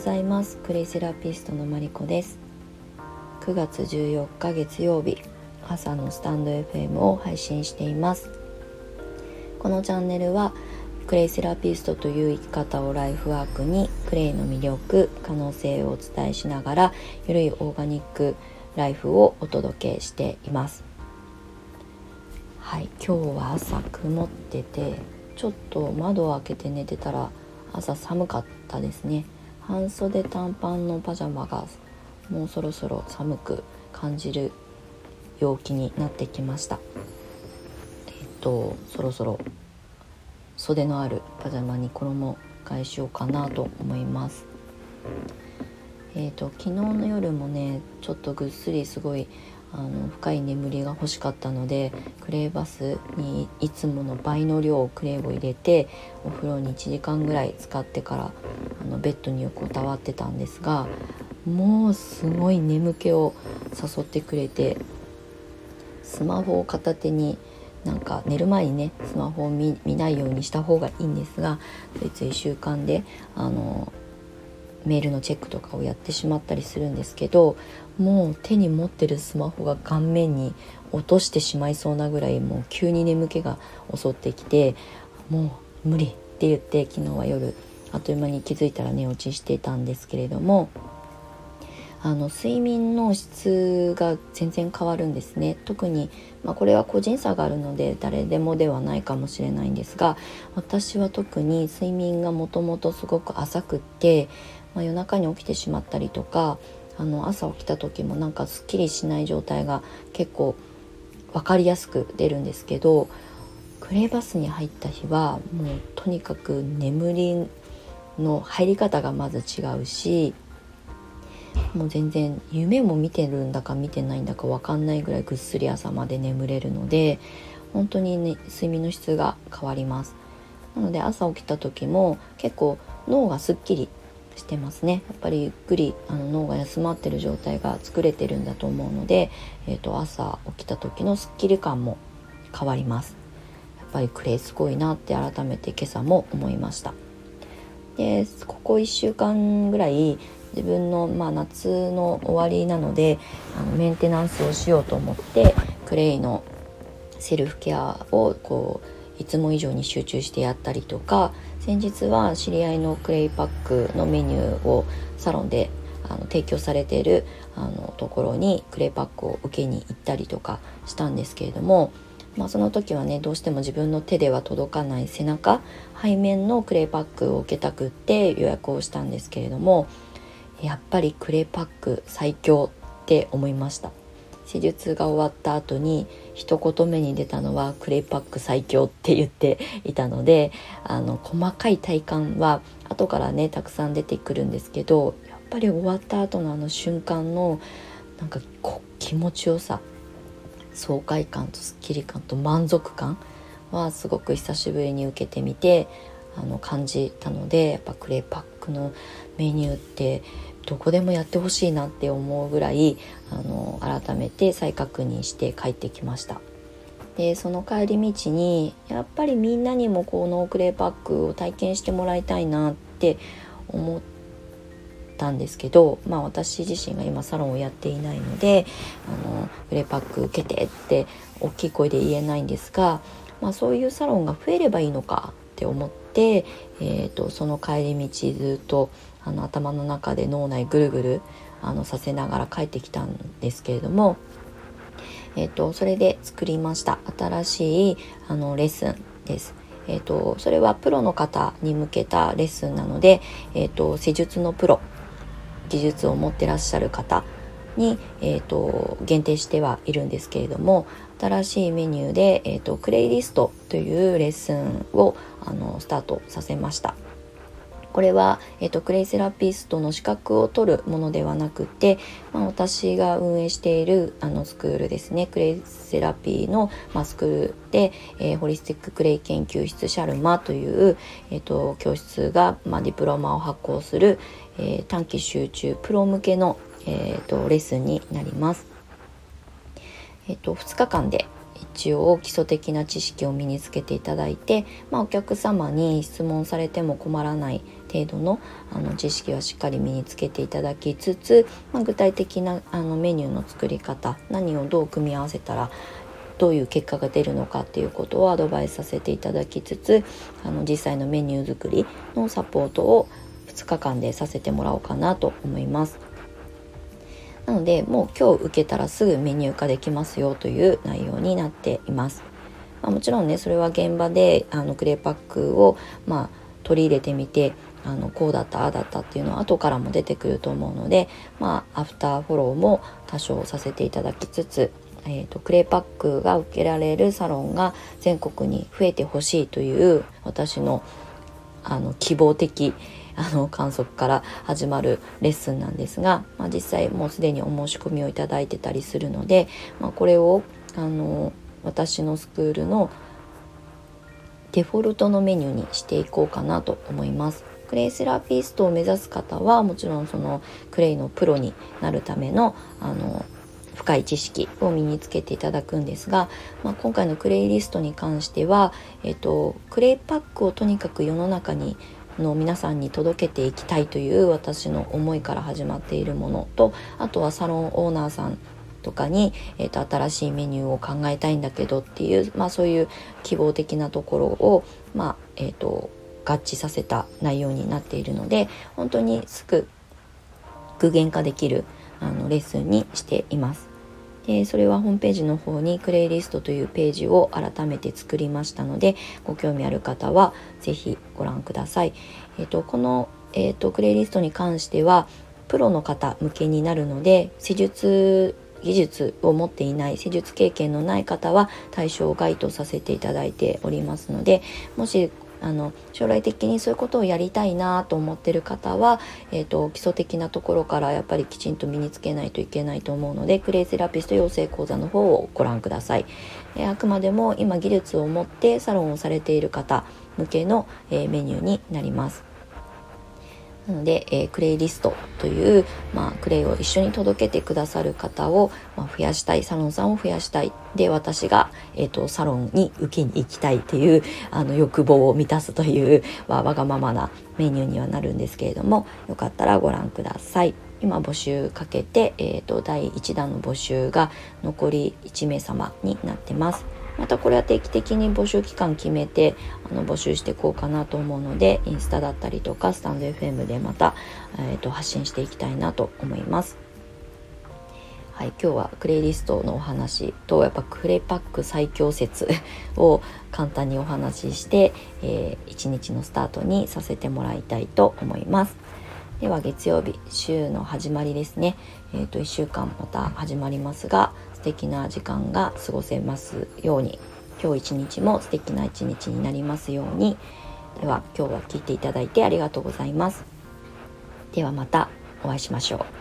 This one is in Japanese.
ざいます。クレイセラピストのマリコです。9月14日月曜日朝のスタンド FM を配信しています。このチャンネルはクレイセラピストという生き方をライフワークにクレイの魅力可能性をお伝えしながらゆるいオーガニックライフをお届けしています。はい今日は朝曇っててちょっと窓を開けて寝てたら朝寒かったですね。半袖短パンのパジャマがもうそろそろ寒く感じる陽気になってきました。えっとそろそろ袖のあるパジャマに衣替えしようかなと思います。えっと昨日の夜もねちょっとぐっすりすごいあの深い眠りが欲しかったのでクレーバスにいつもの倍の量クレーを入れてお風呂に1時間ぐらい使ってからあのベッドに横たわってたんですがもうすごい眠気を誘ってくれてスマホを片手になんか寝る前にねスマホを見ないようにした方がいいんですがついつい習慣であのメールのチェックとかをやってしまったりするんですけどもう手に持ってるスマホが顔面に落としてしまいそうなぐらいもう急に眠気が襲ってきてもう無理って言って昨日は夜あっという間に気づいたら寝落ちしていたんですけれどもあの睡眠の質が全然変わるんですね。特に、まあ、これは個人差があるので誰でもではないかもしれないんですが私は特に睡眠がもともとすごく浅くって、まあ、夜中に起きてしまったりとかあの朝起きた時もなんかすっきりしない状態が結構分かりやすく出るんですけどクレーバスに入った日はもうとにかく眠りの入り方がまず違うしもう全然夢も見てるんだか見てないんだか分かんないぐらいぐっすり朝まで眠れるので本当にね睡眠の質が変わります。なので朝起きた時も結構脳がすっきりしてますね。やっぱりゆっくりあの脳が休まってる状態が作れてるんだと思うので、えーと、朝起きた時のすっきり感も変わります。やっぱりクレイすごいなって改めて今朝も思いました。でここ1週間ぐらい自分の、まあ、夏の終わりなのであのメンテナンスをしようと思ってクレイのセルフケアをこういつも以上に集中してやったりとか先日は知り合いのクレイパックのメニューをサロンであの提供されているあのところにクレイパックを受けに行ったりとかしたんですけれども、まあ、その時はねどうしても自分の手では届かない背中背面のクレイパックを受けたくって予約をしたんですけれどもやっぱりクレパック最強って思いました。施術が終わった後に一言目に出たのはクレイパック最強って言っていたのであの細かい体感は後からねたくさん出てくるんですけどやっぱり終わった後のあの瞬間のなんかこ気持ちよさ爽快感とすっきり感と満足感はすごく久しぶりに受けてみてあの感じたのでやっぱクレイパックのメニューってどこでもやってほしいなって思うぐらいあの改めて再確認して帰ってきました。でその帰り道にやっぱりみんなにもこのクレーパックを体験してもらいたいなって思ったんですけど、まあ、私自身が今サロンをやっていないのであのクレーパック受けてって大きい声で言えないんですが、まあ、そういうサロンが増えればいいのかって思って、えーと、とその帰り道ずっとあの頭の中で脳内ぐるぐるあのさせながら帰ってきたんですけれども、えーと、それで作りました新しいあのレッスンです。えーと、それはプロの方に向けたレッスンなので、えーと、施術のプロ技術を持ってらっしゃる方に、えー、と限定してはいるんですけれども新しいメニューで、えー、とクレイリストというレッスンをあのスタートさせました。これは、えっと、クレイセラピストの資格を取るものではなくて、まあ、私が運営しているあのスクールですねクレイセラピーの、まあ、スクールで、えー、ホリスティッククレイ研究室シャルマという、えっと、教室が、まあ、ディプロマを発行する、えー、短期集中プロ向けの、えーと、レッスンになります。えっと、2日間で一応基礎的な知識を身につけていただいて、まあ、お客様に質問されても困らない程度のあの知識はしっかり身につけていただきつつ、まあ、具体的なあのメニューの作り方何をどう組み合わせたらどういう結果が出るのかっていうことをアドバイスさせていただきつつあの実際のメニュー作りのサポートを2日間でさせてもらおうかなと思います。なのでもう今日受けたらすぐメニュー化できますよという内容になっています。まあ、もちろんねそれは現場であのクレーパックを、まあ、取り入れてみてあのこうだったああだったっていうのは後からも出てくると思うので、まあ、アフターフォローも多少させていただきつつ、えーと、クレーパックが受けられるサロンが全国に増えてほしいという私のあの希望的あの観測から始まるレッスンなんですが、まあ、実際もうすでにお申し込みをいただいてたりするので、まあ、これをあの私のスクールのデフォルトのメニューにしていこうかなと思います。クレイセラピストを目指す方はもちろんそのクレイのプロになるためのあの深い知識を身につけていただくんですが、まあ、今回のクレイリストに関しては、えっと、クレイパックをとにかく世の中にの皆さんに届けていきたいという私の思いから始まっているものとあとはサロンオーナーさんとかに、えーと、新しいメニューを考えたいんだけどっていう、まあ、そういう希望的なところを、まあえーと、合致させた内容になっているので本当にすぐ具現化できるあのレッスンにしています。でそれはホームページの方にクレイリストというページを改めて作りましたのでご興味ある方は是非ご覧ください。えーと、この、えーと、とクレイリストに関してはプロの方向けになるので施術技術を持っていない施術経験のない方は対象外とさせていただいておりますのでもしあの将来的にそういうことをやりたいなと思ってる方は、えーと、基礎的なところからやっぱりきちんと身につけないといけないと思うのでクレイセラピスト養成講座の方をご覧ください。え、あくまでも今技術を持ってサロンをされている方向けの、え、メニューになります。なので、えー、クレイリストという、まあ、クレイを一緒に届けてくださる方を、まあ、増やしたいサロンさんを増やしたいで私が、えーと、サロンに受けに行きたいというあの欲望を満たすという、まあ、わがままなメニューにはなるんですけれどもよかったらご覧ください。今募集かけて、えーと第1弾の募集が残り1名様になってます。またこれは定期的に募集期間決めてあの募集していこうかなと思うのでインスタだったりとかスタンド FM でまた、えーと、発信していきたいなと思います。はい、今日はクレイリストのお話とやっぱクレパック最強説 を簡単にお話しして、えー、一日のスタートにさせてもらいたいと思います。では月曜日週の始まりですね、えー、と1週間また始まりますが素敵な時間が過ごせますように。今日一日も素敵な一日になりますように。では今日は聞いていただいてありがとうございます。ではまたお会いしましょう。